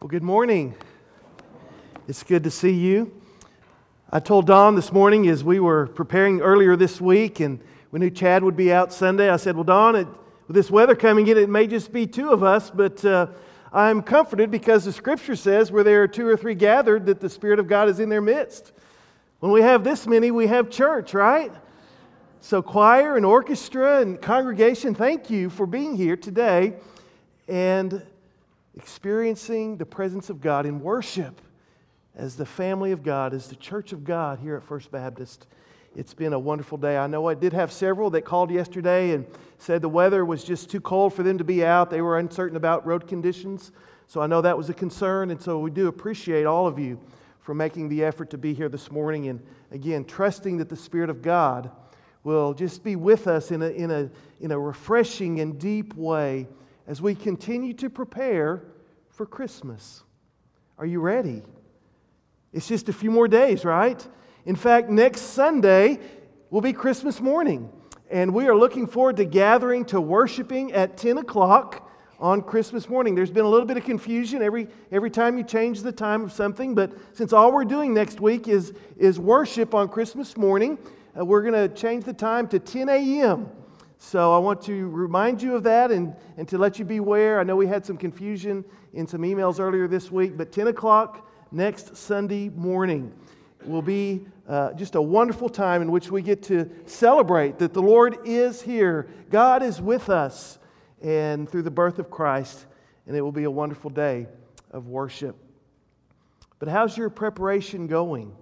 Well, good morning. It's good to see you. I told Don this morning as we were preparing earlier this week, and we knew Chad would be out Sunday. I said, Well, Don, it, with this weather coming in, it may just be two of us, but uh, I'm comforted because the scripture says where there are two or three gathered, that the Spirit of God is in their midst. When we have this many, we have church, right? So, choir and orchestra and congregation, thank you for being here today. And experiencing the presence of God in worship as the family of God, as the church of God here at First Baptist. It's been a wonderful day. I know I did have several that called yesterday and said the weather was just too cold for them to be out. They were uncertain about road conditions. So I know that was a concern. And so we do appreciate all of you for making the effort to be here this morning. And again, trusting that the Spirit of God will just be with us in a, in a, in a refreshing and deep way as we continue to prepare for Christmas. Are you ready? It's just a few more days, right? In fact, next Sunday will be Christmas morning, and we are looking forward to gathering to worshiping at 10 o'clock on Christmas morning. There's been a little bit of confusion every, every time you change the time of something, but since all we're doing next week is, is worship on Christmas morning, uh, we're going to change the time to 10 a.m. So I want to remind you of that and, and to let you be aware. I know we had some confusion in some emails earlier this week, but 10 o'clock next Sunday morning will be uh, just a wonderful time in which we get to celebrate that the Lord is here. God is with us, and through the birth of Christ, and it will be a wonderful day of worship. But how's your preparation going?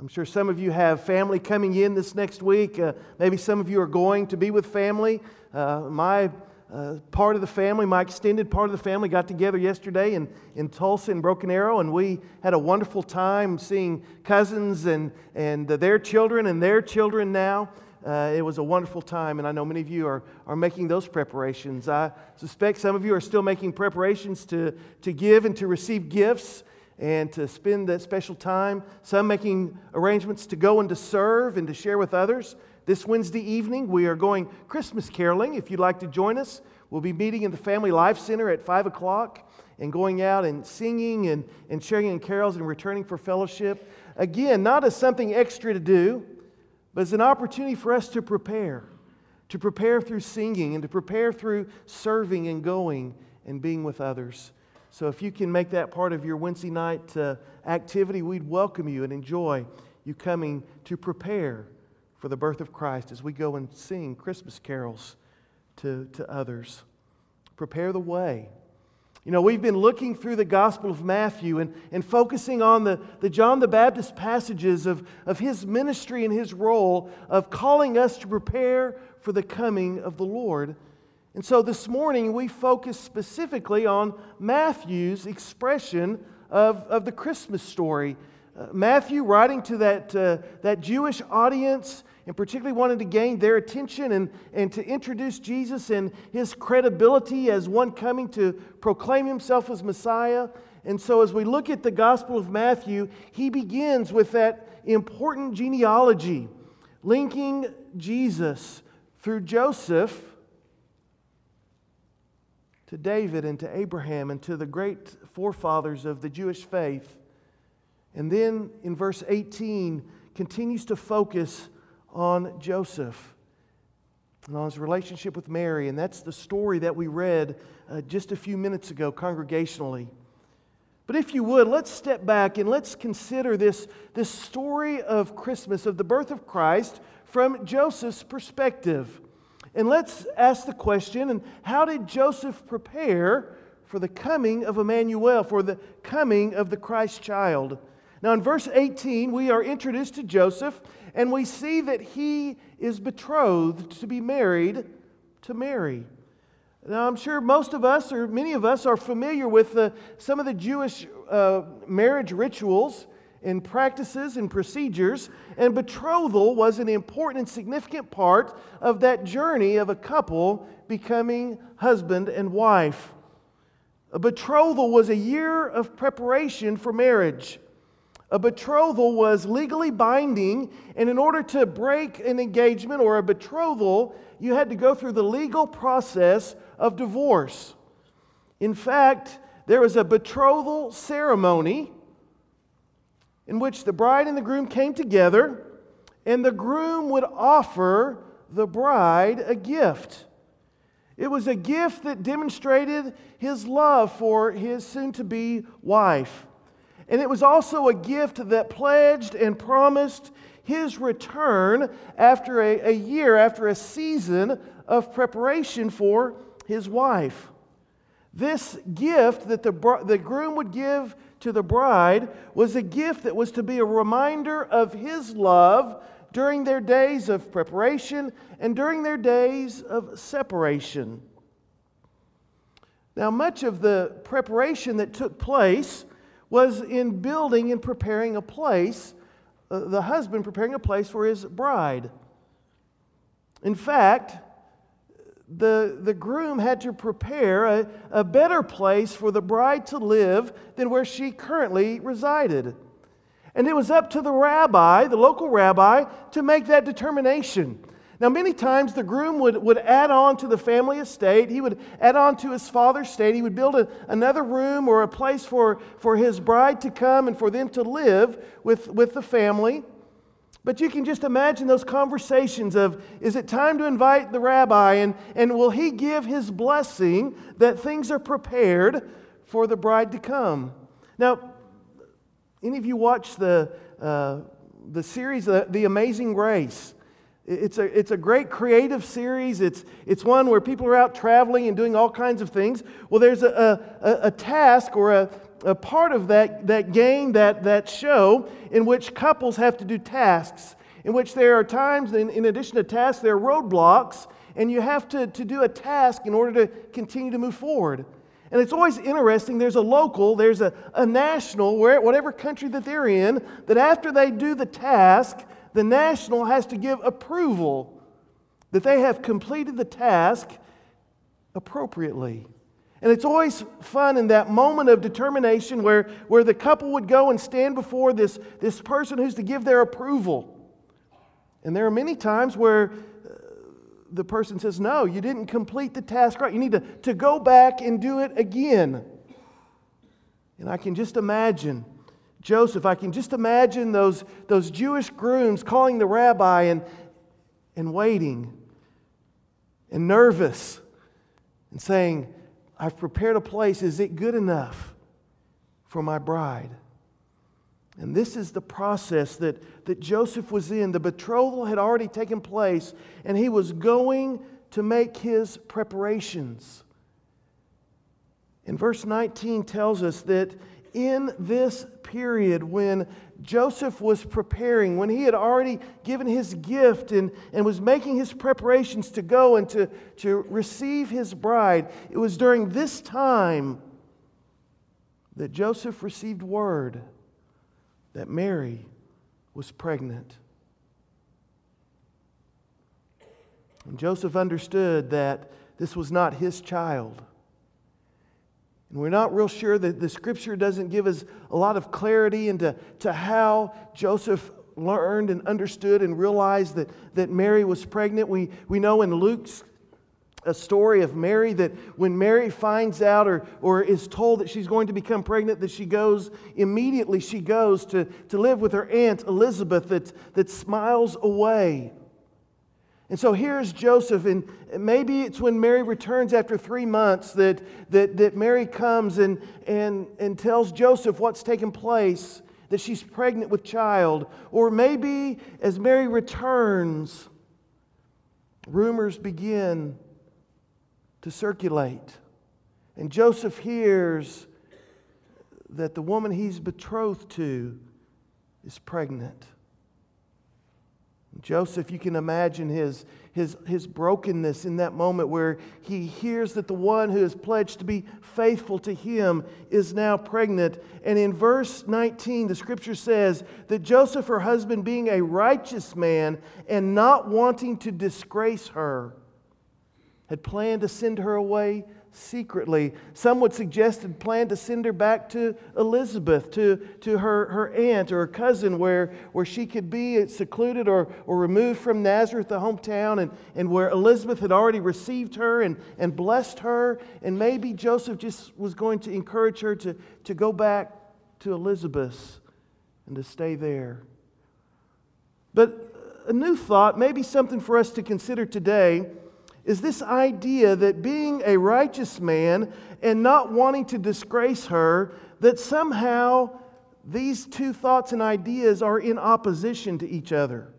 I'm sure some of you have family coming in this next week. Uh, maybe some of you are going to be with family. Uh, my uh, part of the family, my extended part of the family, got together yesterday in, in Tulsa and Broken Arrow, and we had a wonderful time seeing cousins and, and their children and their children now. Uh, it was a wonderful time, and I know many of you are, are making those preparations. I suspect some of you are still making preparations to, to give and to receive gifts and to spend that special time. Some making arrangements to go and to serve and to share with others. This Wednesday evening, we are going Christmas caroling. If you'd like to join us, we'll be meeting in the Family Life Center at 5 o'clock and going out and singing and, and sharing in carols and returning for fellowship. Again, not as something extra to do, but as an opportunity for us to prepare, to prepare through singing and to prepare through serving and going and being with others. So if you can make that part of your Wednesday night uh, activity, we'd welcome you and enjoy you coming to prepare for the birth of Christ as we go and sing Christmas carols to, to others. Prepare the way. You know, we've been looking through the Gospel of Matthew and, and focusing on the, the John the Baptist passages of, of his ministry and his role of calling us to prepare for the coming of the Lord. And so this morning we focus specifically on Matthew's expression of, of the Christmas story. Uh, Matthew, writing to that, uh, that Jewish audience, and particularly wanted to gain their attention and, and to introduce Jesus and his credibility as one coming to proclaim himself as Messiah. And so, as we look at the Gospel of Matthew, he begins with that important genealogy, linking Jesus through Joseph to David and to Abraham and to the great forefathers of the Jewish faith. And then in verse 18, continues to focus on Joseph and on his relationship with Mary. And that's the story that we read uh, just a few minutes ago congregationally. But if you would, let's step back and let's consider this, this story of Christmas, of the birth of Christ, from Joseph's perspective. And let's ask the question and how did Joseph prepare for the coming of Emmanuel, for the coming of the Christ child? Now, in verse 18, we are introduced to Joseph, and we see that he is betrothed to be married to Mary. Now, I'm sure most of us, or many of us, are familiar with the, some of the Jewish uh, marriage rituals in practices and procedures, and betrothal was an important and significant part of that journey of a couple becoming husband and wife. A betrothal was a year of preparation for marriage. A betrothal was legally binding, and in order to break an engagement or a betrothal, you had to go through the legal process of divorce. In fact, there was a betrothal ceremony in which the bride and the groom came together, and the groom would offer the bride a gift. It was a gift that demonstrated his love for his soon to be wife. And it was also a gift that pledged and promised his return after a, a year, after a season of preparation for his wife. This gift that the, the groom would give to the bride was a gift that was to be a reminder of his love during their days of preparation and during their days of separation. Now, much of the preparation that took place was in building and preparing a place, uh, the husband preparing a place for his bride. In fact, the, the groom had to prepare a, a better place for the bride to live than where she currently resided. And it was up to the rabbi, the local rabbi, to make that determination. Now, many times the groom would, would add on to the family estate. He would add on to his father's estate. He would build a, another room or a place for, for his bride to come and for them to live with, with the family. But you can just imagine those conversations of is it time to invite the rabbi and, and will he give his blessing that things are prepared for the bride to come? Now, any of you watch the, uh, the series, uh, The Amazing Race? It's a, it's a great creative series. It's, it's one where people are out traveling and doing all kinds of things. Well, there's a, a, a task or a, a part of that, that game, that, that show, in which couples have to do tasks, in which there are times, in, in addition to tasks, there are roadblocks, and you have to, to do a task in order to continue to move forward. And it's always interesting. There's a local, there's a, a national, where, whatever country that they're in, that after they do the task, the national has to give approval that they have completed the task appropriately. And it's always fun in that moment of determination where, where the couple would go and stand before this, this person who's to give their approval. And there are many times where uh, the person says, No, you didn't complete the task right. You need to, to go back and do it again. And I can just imagine Joseph, I can just imagine those, those Jewish grooms calling the rabbi and, and waiting and nervous and saying, I've prepared a place. Is it good enough for my bride? And this is the process that, that Joseph was in. The betrothal had already taken place, and he was going to make his preparations. And verse 19 tells us that in this period when Joseph was preparing, when he had already given his gift and, and was making his preparations to go and to, to receive his bride, it was during this time that Joseph received word that Mary was pregnant. And Joseph understood that this was not his child. And we're not real sure that the scripture doesn't give us a lot of clarity into to how Joseph learned and understood and realized that, that Mary was pregnant. We, we know in Luke's a story of Mary that when Mary finds out or, or is told that she's going to become pregnant, that she goes immediately, she goes to, to live with her aunt Elizabeth that, that smiles away. And so here's Joseph, and maybe it's when Mary returns after three months that, that, that Mary comes and, and, and tells Joseph what's taken place, that she's pregnant with child. Or maybe as Mary returns, rumors begin to circulate. And Joseph hears that the woman he's betrothed to is pregnant. Joseph, you can imagine his, his, his brokenness in that moment where he hears that the one who has pledged to be faithful to him is now pregnant. And in verse 19, the scripture says that Joseph, her husband, being a righteous man and not wanting to disgrace her, had planned to send her away secretly. Some would suggest and plan to send her back to Elizabeth, to, to her, her aunt or her cousin, where, where she could be secluded or, or removed from Nazareth, the hometown, and, and where Elizabeth had already received her and, and blessed her. And maybe Joseph just was going to encourage her to, to go back to Elizabeth and to stay there. But a new thought, maybe something for us to consider today is this idea that being a righteous man and not wanting to disgrace her, that somehow these two thoughts and ideas are in opposition to each other.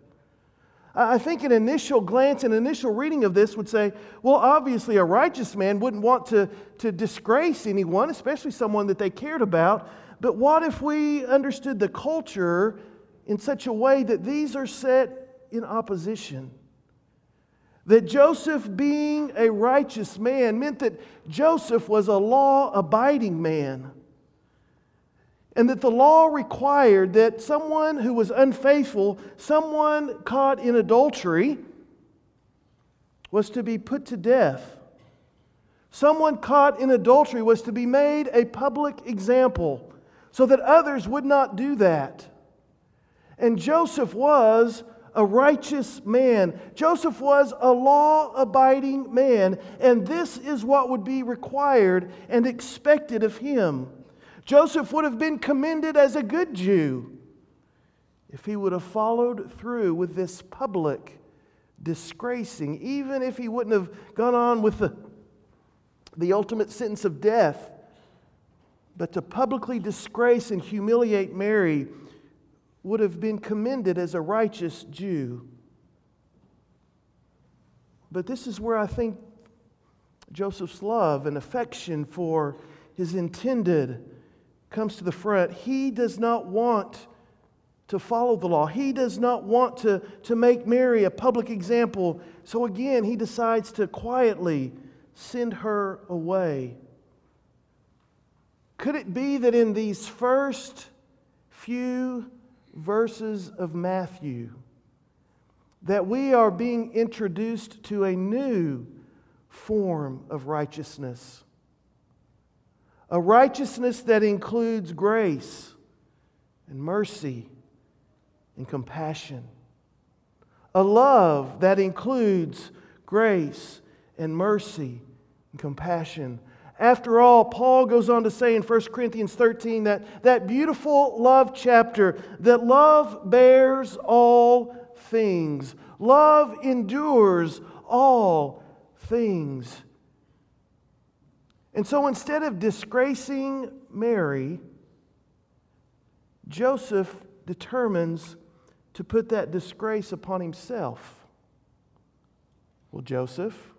I think an initial glance, an initial reading of this would say, well, obviously, a righteous man wouldn't want to, to disgrace anyone, especially someone that they cared about. But what if we understood the culture in such a way that these are set in opposition? That Joseph, being a righteous man, meant that Joseph was a law abiding man. And that the law required that someone who was unfaithful, someone caught in adultery, was to be put to death. Someone caught in adultery was to be made a public example so that others would not do that. And Joseph was a righteous man. Joseph was a law abiding man, and this is what would be required and expected of him. Joseph would have been commended as a good Jew if he would have followed through with this public disgracing, even if he wouldn't have gone on with the, the ultimate sentence of death. But to publicly disgrace and humiliate Mary would have been commended as a righteous Jew. But this is where I think Joseph's love and affection for his intended comes to the front. He does not want to follow the law, he does not want to, to make Mary a public example. So again, he decides to quietly send her away. Could it be that in these first few verses of Matthew that we are being introduced to a new form of righteousness. A righteousness that includes grace and mercy and compassion. A love that includes grace and mercy and compassion. After all, Paul goes on to say in 1 Corinthians 13 that, that beautiful love chapter that love bears all things, love endures all things. And so instead of disgracing Mary, Joseph determines to put that disgrace upon himself. Well, Joseph,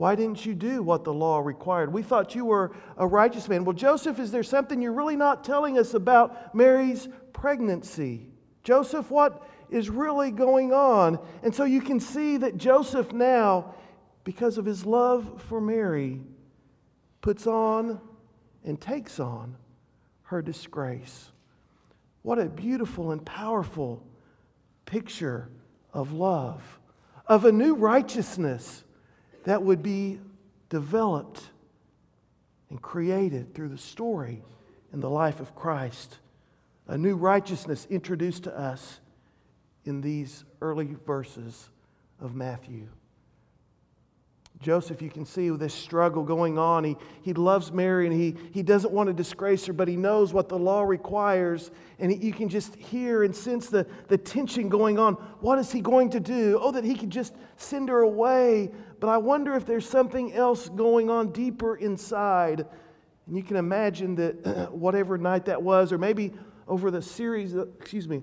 why didn't you do what the law required? We thought you were a righteous man. Well, Joseph, is there something you're really not telling us about Mary's pregnancy? Joseph, what is really going on? And so you can see that Joseph now, because of his love for Mary, puts on and takes on her disgrace. What a beautiful and powerful picture of love, of a new righteousness that would be developed and created through the story and the life of Christ. A new righteousness introduced to us in these early verses of Matthew. Joseph, you can see this struggle going on. He, he loves Mary and he, he doesn't want to disgrace her, but he knows what the law requires. And he, you can just hear and sense the, the tension going on. What is he going to do? Oh, that he could just send her away. But I wonder if there's something else going on deeper inside. And you can imagine that whatever night that was, or maybe over the series, of, excuse me,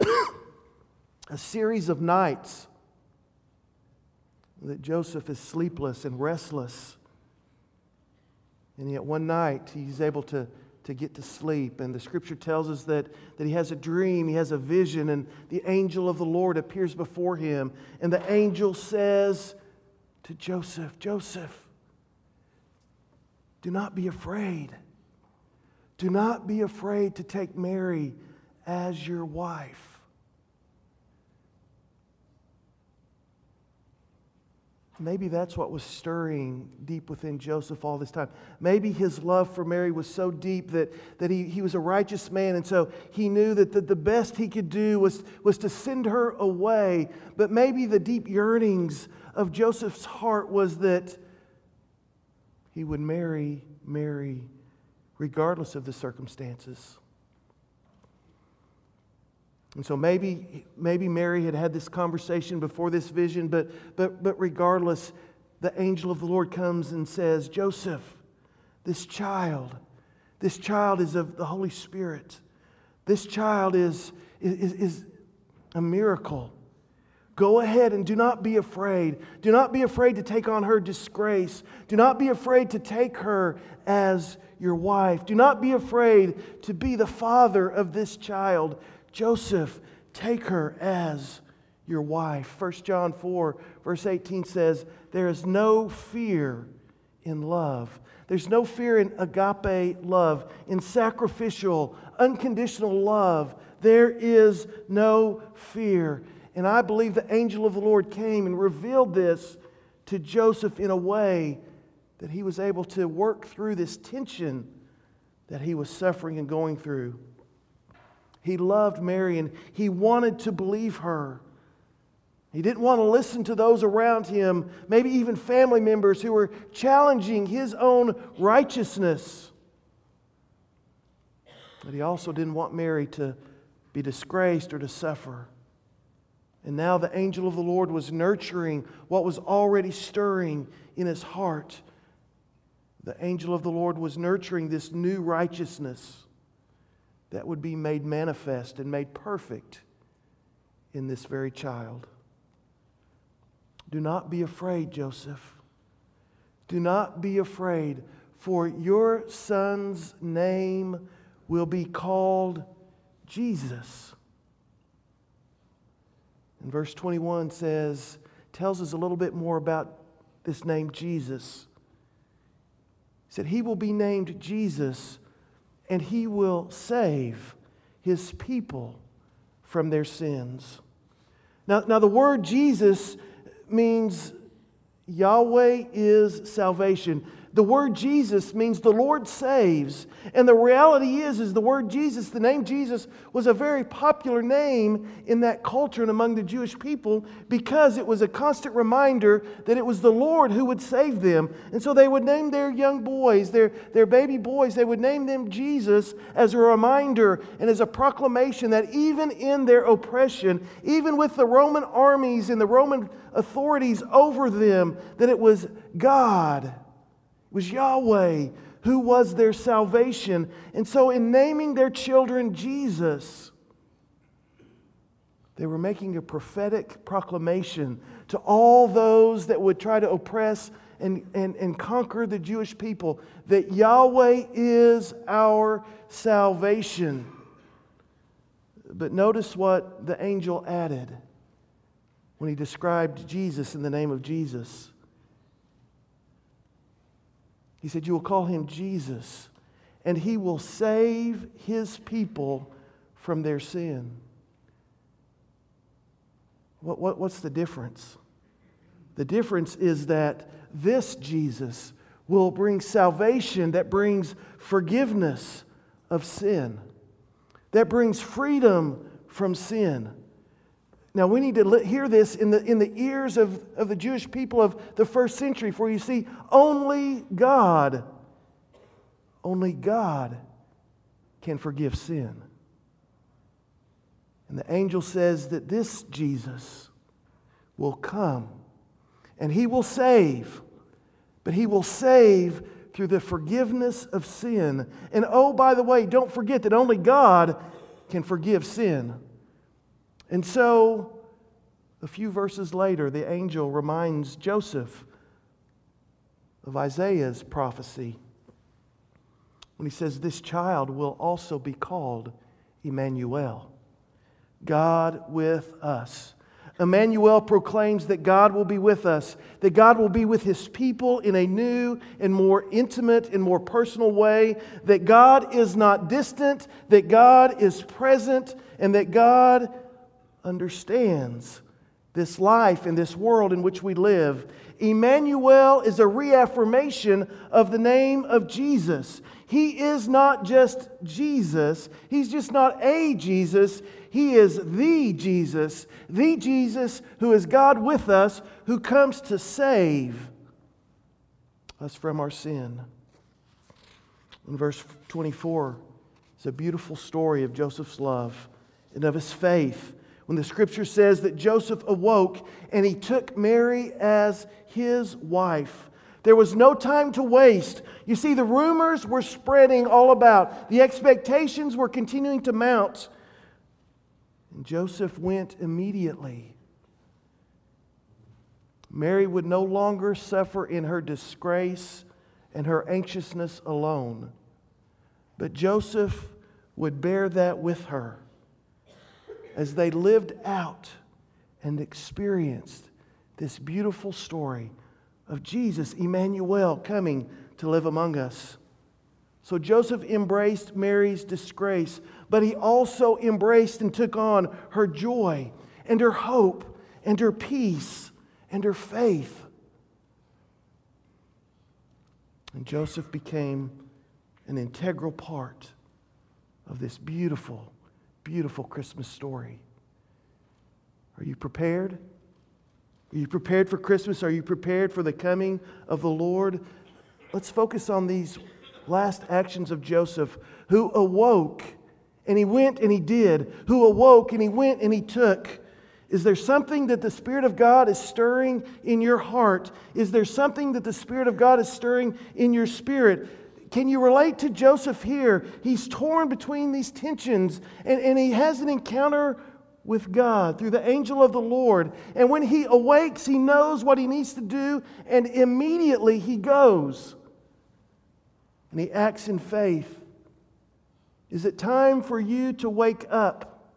a series of nights that Joseph is sleepless and restless. And yet one night he's able to, to get to sleep. And the scripture tells us that, that he has a dream, he has a vision, and the angel of the Lord appears before him. And the angel says to Joseph, Joseph, do not be afraid. Do not be afraid to take Mary as your wife Maybe that's what was stirring deep within Joseph all this time. Maybe his love for Mary was so deep that, that he, he was a righteous man, and so he knew that the, the best he could do was, was to send her away. But maybe the deep yearnings of Joseph's heart was that he would marry Mary regardless of the circumstances. And so maybe, maybe Mary had had this conversation before this vision, but, but, but regardless, the angel of the Lord comes and says, Joseph, this child, this child is of the Holy Spirit. This child is, is, is a miracle. Go ahead and do not be afraid. Do not be afraid to take on her disgrace. Do not be afraid to take her as your wife. Do not be afraid to be the father of this child. Joseph, take her as your wife. 1 John 4, verse 18 says, There is no fear in love. There's no fear in agape love, in sacrificial, unconditional love. There is no fear. And I believe the angel of the Lord came and revealed this to Joseph in a way that he was able to work through this tension that he was suffering and going through. He loved Mary and he wanted to believe her. He didn't want to listen to those around him, maybe even family members who were challenging his own righteousness. But he also didn't want Mary to be disgraced or to suffer. And now the angel of the Lord was nurturing what was already stirring in his heart. The angel of the Lord was nurturing this new righteousness that would be made manifest and made perfect in this very child. Do not be afraid, Joseph. Do not be afraid, for your son's name will be called Jesus. And verse 21 says, tells us a little bit more about this name Jesus. He said, He will be named Jesus and he will save his people from their sins. Now, now the word Jesus means Yahweh is salvation. The word Jesus means the Lord saves. And the reality is, is the word Jesus, the name Jesus, was a very popular name in that culture and among the Jewish people because it was a constant reminder that it was the Lord who would save them. And so they would name their young boys, their, their baby boys, they would name them Jesus as a reminder and as a proclamation that even in their oppression, even with the Roman armies and the Roman authorities over them, that it was God was Yahweh who was their salvation. And so, in naming their children Jesus, they were making a prophetic proclamation to all those that would try to oppress and, and, and conquer the Jewish people that Yahweh is our salvation. But notice what the angel added when he described Jesus in the name of Jesus. He said, You will call him Jesus, and he will save his people from their sin. What, what, what's the difference? The difference is that this Jesus will bring salvation that brings forgiveness of sin, that brings freedom from sin. Now, we need to hear this in the, in the ears of, of the Jewish people of the first century, for you see, only God, only God can forgive sin. And the angel says that this Jesus will come and he will save, but he will save through the forgiveness of sin. And oh, by the way, don't forget that only God can forgive sin. And so, a few verses later, the angel reminds Joseph of Isaiah's prophecy when he says, This child will also be called Emmanuel, God with us. Emmanuel proclaims that God will be with us, that God will be with his people in a new and more intimate and more personal way, that God is not distant, that God is present, and that God understands this life in this world in which we live. Emmanuel is a reaffirmation of the name of Jesus. He is not just Jesus, He's just not a Jesus, He is the Jesus, the Jesus who is God with us, who comes to save us from our sin. In verse 24, it's a beautiful story of Joseph's love and of his faith when the scripture says that Joseph awoke and he took Mary as his wife. There was no time to waste. You see, the rumors were spreading all about, the expectations were continuing to mount. And Joseph went immediately. Mary would no longer suffer in her disgrace and her anxiousness alone, but Joseph would bear that with her as they lived out and experienced this beautiful story of Jesus, Emmanuel, coming to live among us. So Joseph embraced Mary's disgrace, but he also embraced and took on her joy and her hope and her peace and her faith. And Joseph became an integral part of this beautiful beautiful Christmas story. Are you prepared? Are you prepared for Christmas? Are you prepared for the coming of the Lord? Let's focus on these last actions of Joseph, who awoke and he went and he did, who awoke and he went and he took. Is there something that the Spirit of God is stirring in your heart? Is there something that the Spirit of God is stirring in your spirit? Can you relate to Joseph here? He's torn between these tensions and, and he has an encounter with God through the angel of the Lord. And when he awakes, he knows what he needs to do, and immediately he goes and he acts in faith. Is it time for you to wake up?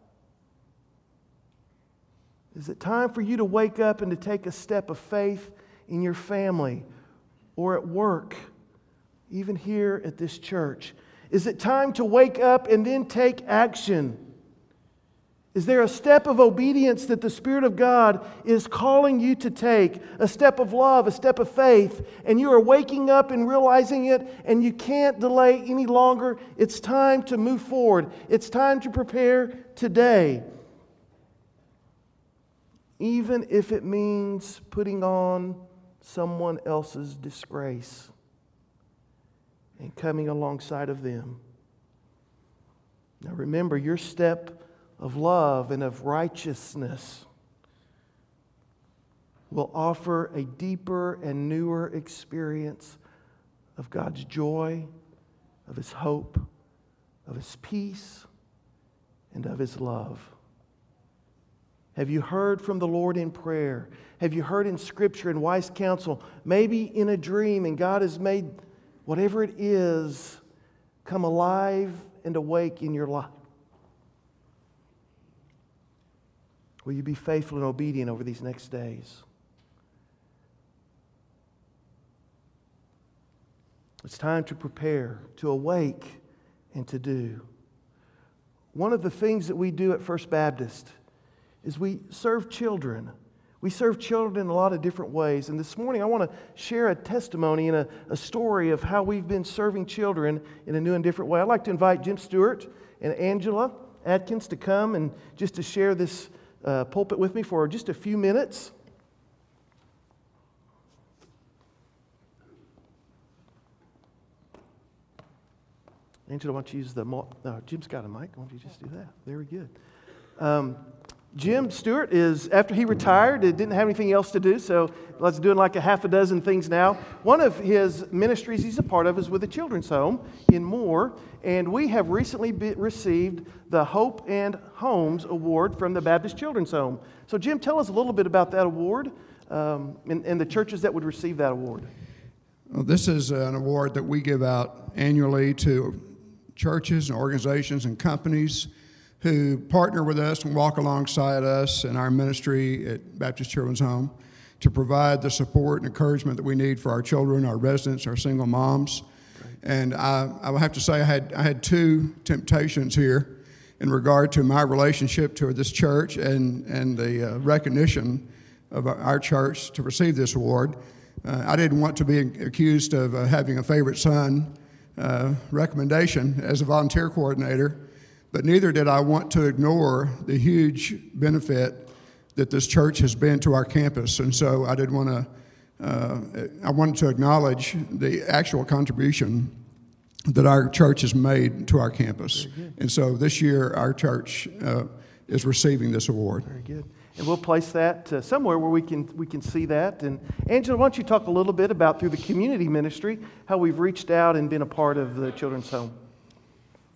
Is it time for you to wake up and to take a step of faith in your family or at work? Even here at this church? Is it time to wake up and then take action? Is there a step of obedience that the Spirit of God is calling you to take? A step of love, a step of faith, and you are waking up and realizing it, and you can't delay any longer. It's time to move forward. It's time to prepare today. Even if it means putting on someone else's disgrace and coming alongside of them. Now remember, your step of love and of righteousness will offer a deeper and newer experience of God's joy, of His hope, of His peace, and of His love. Have you heard from the Lord in prayer? Have you heard in Scripture and wise counsel? Maybe in a dream, and God has made whatever it is, come alive and awake in your life. Will you be faithful and obedient over these next days? It's time to prepare, to awake, and to do. One of the things that we do at First Baptist is we serve children. We serve children in a lot of different ways. And this morning, I want to share a testimony and a, a, story of how we've been serving children in a new and different way. I'd like to invite Jim Stewart and Angela Atkins to come and just to share this uh, pulpit with me for just a few minutes. Angela, why don't you use the. No, Jim's got a mic. Why don't you just do that? Very good. Um, Jim Stewart is, after he retired, didn't have anything else to do, so let's doing like a half a dozen things now. One of his ministries he's a part of is with the Children's Home in Moore, and we have recently received the Hope and Homes Award from the Baptist Children's Home. So, Jim, tell us a little bit about that award um, and, and the churches that would receive that award. Well, this is an award that we give out annually to churches and organizations and companies who partner with us and walk alongside us in our ministry at Baptist Children's Home to provide the support and encouragement that we need for our children, our residents, our single moms. And I, I have to say, I had, I had two temptations here. in regard to my relationship to this church and, and the uh, recognition of our church to receive this award. Uh, I didn't want to be accused of uh, having a favorite son uh, recommendation as a volunteer coordinator, but neither did I want to ignore the huge benefit that this church has been to our campus. And so I did want to, uh, I wanted to acknowledge the actual contribution that our church has made to our campus. And so this year, our church uh, is receiving this award. Very good. And we'll place that uh, somewhere where we can, we can see that. And Angela, why don't you talk a little bit about through the community ministry how we've reached out and been a part of the children's home?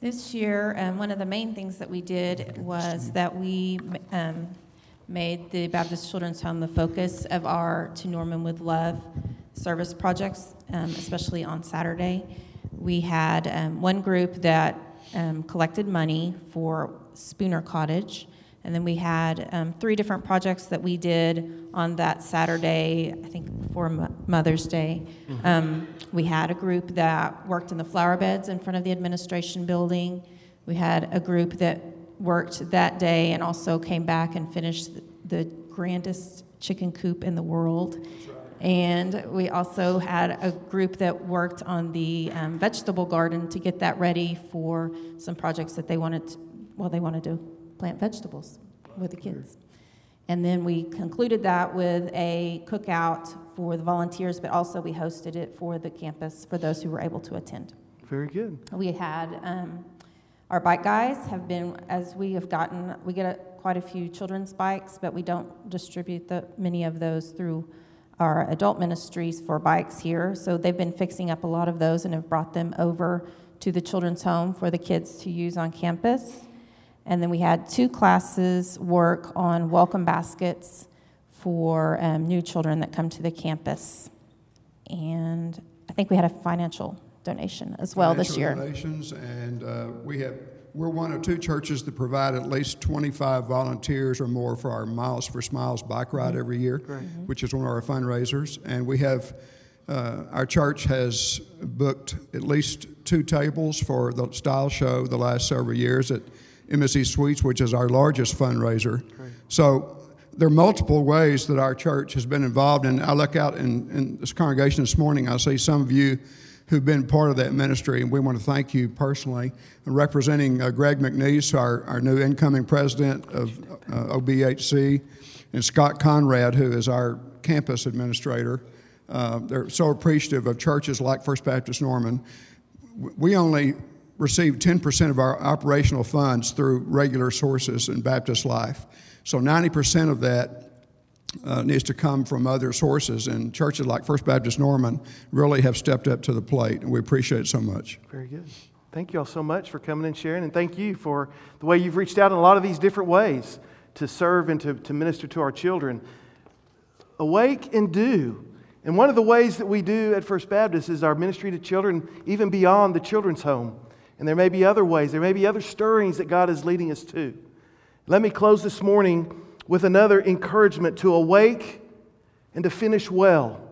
This year, um, one of the main things that we did was that we um, made the Baptist Children's Home the focus of our To Norman with Love service projects, um, especially on Saturday. We had um, one group that um, collected money for Spooner Cottage, and then we had um, three different projects that we did on that Saturday, I think for Mother's Day. Um, we had a group that worked in the flower beds in front of the administration building. We had a group that worked that day and also came back and finished the grandest chicken coop in the world. And we also had a group that worked on the um, vegetable garden to get that ready for some projects that they wanted to, well, they wanted to plant vegetables with the kids. And then we concluded that with a cookout for the volunteers, but also we hosted it for the campus for those who were able to attend. Very good. We had um, our bike guys have been, as we have gotten, we get a, quite a few children's bikes, but we don't distribute the, many of those through our adult ministries for bikes here. So they've been fixing up a lot of those and have brought them over to the children's home for the kids to use on campus. And then we had two classes work on welcome baskets for um, new children that come to the campus. And I think we had a financial donation as well financial this year. Donations, and uh, we have we're one of two churches that provide at least 25 volunteers or more for our Miles for Smiles bike ride mm-hmm. every year, mm-hmm. which is one of our fundraisers. And we have, uh, our church has booked at least two tables for the style show the last several years at Embassy Suites, which is our largest fundraiser. Great. So there are multiple ways that our church has been involved. And I look out in, in this congregation this morning, I see some of you who've been part of that ministry, and we want to thank you personally. Representing uh, Greg McNeese, our, our new incoming president of uh, OBHC, and Scott Conrad, who is our campus administrator. Uh, they're so appreciative of churches like First Baptist Norman. We only receive 10% of our operational funds through regular sources in Baptist life. So 90% of that uh, needs to come from other sources, and churches like First Baptist Norman really have stepped up to the plate, and we appreciate it so much. Very good. Thank you all so much for coming and sharing, and thank you for the way you've reached out in a lot of these different ways to serve and to, to minister to our children. Awake and do. And one of the ways that we do at First Baptist is our ministry to children, even beyond the children's home. And there may be other ways, there may be other stirrings that God is leading us to. Let me close this morning with another encouragement to awake and to finish well.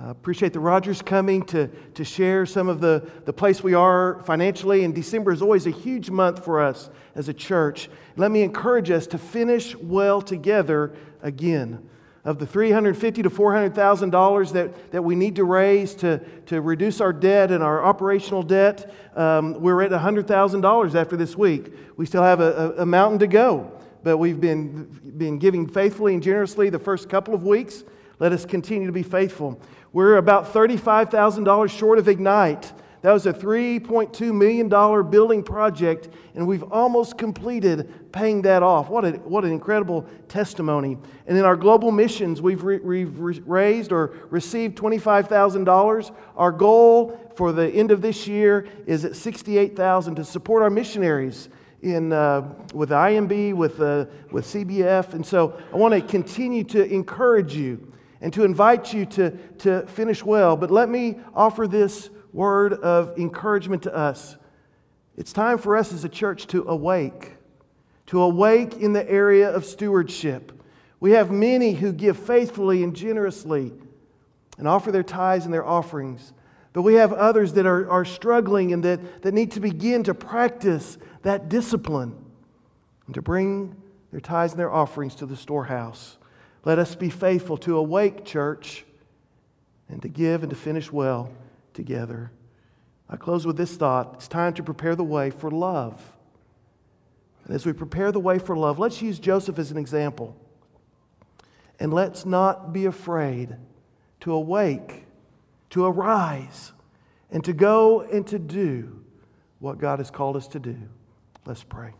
I appreciate the Rogers coming to, to share some of the, the place we are financially. And December is always a huge month for us as a church. Let me encourage us to finish well together again. Of the 350 to $400,000 that, that we need to raise to, to reduce our debt and our operational debt, um, we're at $100,000 after this week. We still have a, a, a mountain to go but we've been, been giving faithfully and generously the first couple of weeks. Let us continue to be faithful. We're about $35,000 short of Ignite. That was a $3.2 million building project, and we've almost completed paying that off. What, a, what an incredible testimony. And in our global missions, we've, re, we've raised or received $25,000. Our goal for the end of this year is at 68,000 to support our missionaries in, uh, with IMB, with, uh, with CBF. And so I want to continue to encourage you and to invite you to, to finish well. But let me offer this word of encouragement to us. It's time for us as a church to awake, to awake in the area of stewardship. We have many who give faithfully and generously and offer their tithes and their offerings. But we have others that are, are struggling and that, that need to begin to practice that discipline. and to bring their tithes and their offerings to the storehouse. Let us be faithful to awake, church, and to give and to finish well together. I close with this thought it's time to prepare the way for love. And as we prepare the way for love, let's use Joseph as an example. And let's not be afraid to awake, to arise, and to go and to do what God has called us to do. Let's pray.